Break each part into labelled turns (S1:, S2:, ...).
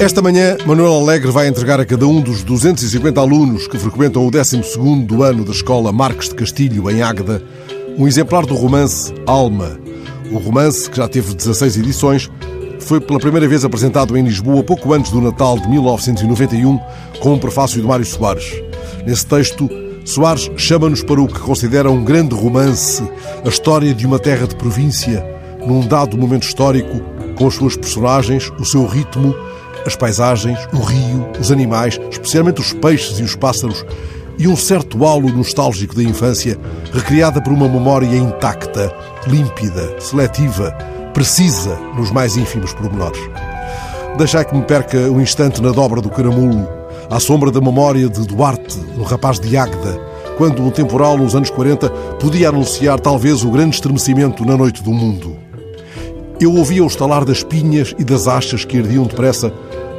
S1: Esta manhã, Manuel Alegre vai entregar a cada um dos 250 alunos que frequentam o 12º ano da Escola Marques de Castilho, em Águeda, um exemplar do romance Alma. O romance, que já teve 16 edições, foi pela primeira vez apresentado em Lisboa pouco antes do Natal de 1991, com um prefácio de Mário Soares. Nesse texto, Soares chama-nos para o que considera um grande romance, a história de uma terra de província, num dado momento histórico, com as suas personagens, o seu ritmo, as paisagens, o rio, os animais, especialmente os peixes e os pássaros, e um certo halo nostálgico da infância, recriada por uma memória intacta, límpida, seletiva, precisa nos mais ínfimos pormenores. Deixai que me perca um instante na dobra do caramulo, à sombra da memória de Duarte, um rapaz de Águeda, quando um temporal nos anos 40 podia anunciar talvez o grande estremecimento na noite do mundo. Eu ouvia o estalar das pinhas e das achas que ardiam depressa,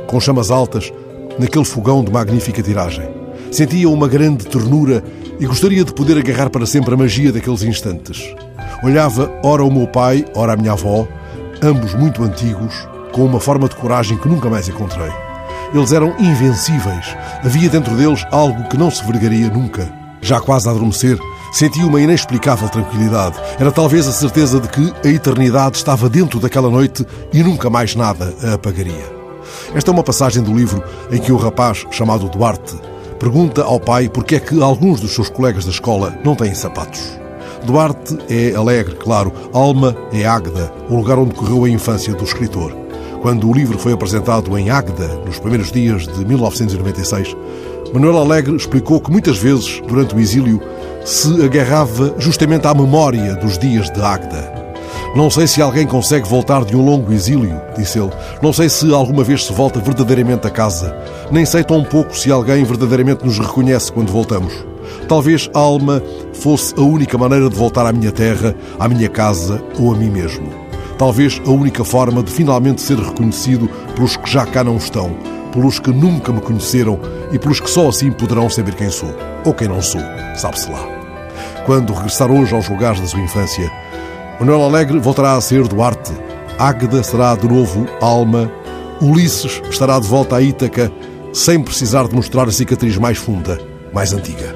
S1: com chamas altas, naquele fogão de magnífica tiragem. Sentia uma grande ternura e gostaria de poder agarrar para sempre a magia daqueles instantes. Olhava ora o meu pai, ora a minha avó, ambos muito antigos, com uma forma de coragem que nunca mais encontrei. Eles eram invencíveis. Havia dentro deles algo que não se vergaria nunca. Já quase a adormecer, Senti uma inexplicável tranquilidade. Era talvez a certeza de que a eternidade estava dentro daquela noite e nunca mais nada a apagaria. Esta é uma passagem do livro em que o rapaz, chamado Duarte, pergunta ao pai porque é que alguns dos seus colegas da escola não têm sapatos. Duarte é alegre, claro. Alma é Águeda, o lugar onde correu a infância do escritor. Quando o livro foi apresentado em Águeda, nos primeiros dias de 1996, Manuel Alegre explicou que muitas vezes, durante o exílio, se agarrava justamente à memória dos dias de Águeda. Não sei se alguém consegue voltar de um longo exílio, disse ele. Não sei se alguma vez se volta verdadeiramente a casa. Nem sei tão pouco se alguém verdadeiramente nos reconhece quando voltamos. Talvez a alma fosse a única maneira de voltar à minha terra, à minha casa ou a mim mesmo. Talvez a única forma de finalmente ser reconhecido pelos que já cá não estão, pelos que nunca me conheceram e pelos que só assim poderão saber quem sou. Ou quem não sou, sabe-se lá. Quando regressar hoje aos lugares da sua infância, Manuel Alegre voltará a ser Duarte, Águeda será de novo Alma, Ulisses estará de volta a Ítaca, sem precisar de mostrar a cicatriz mais funda, mais antiga.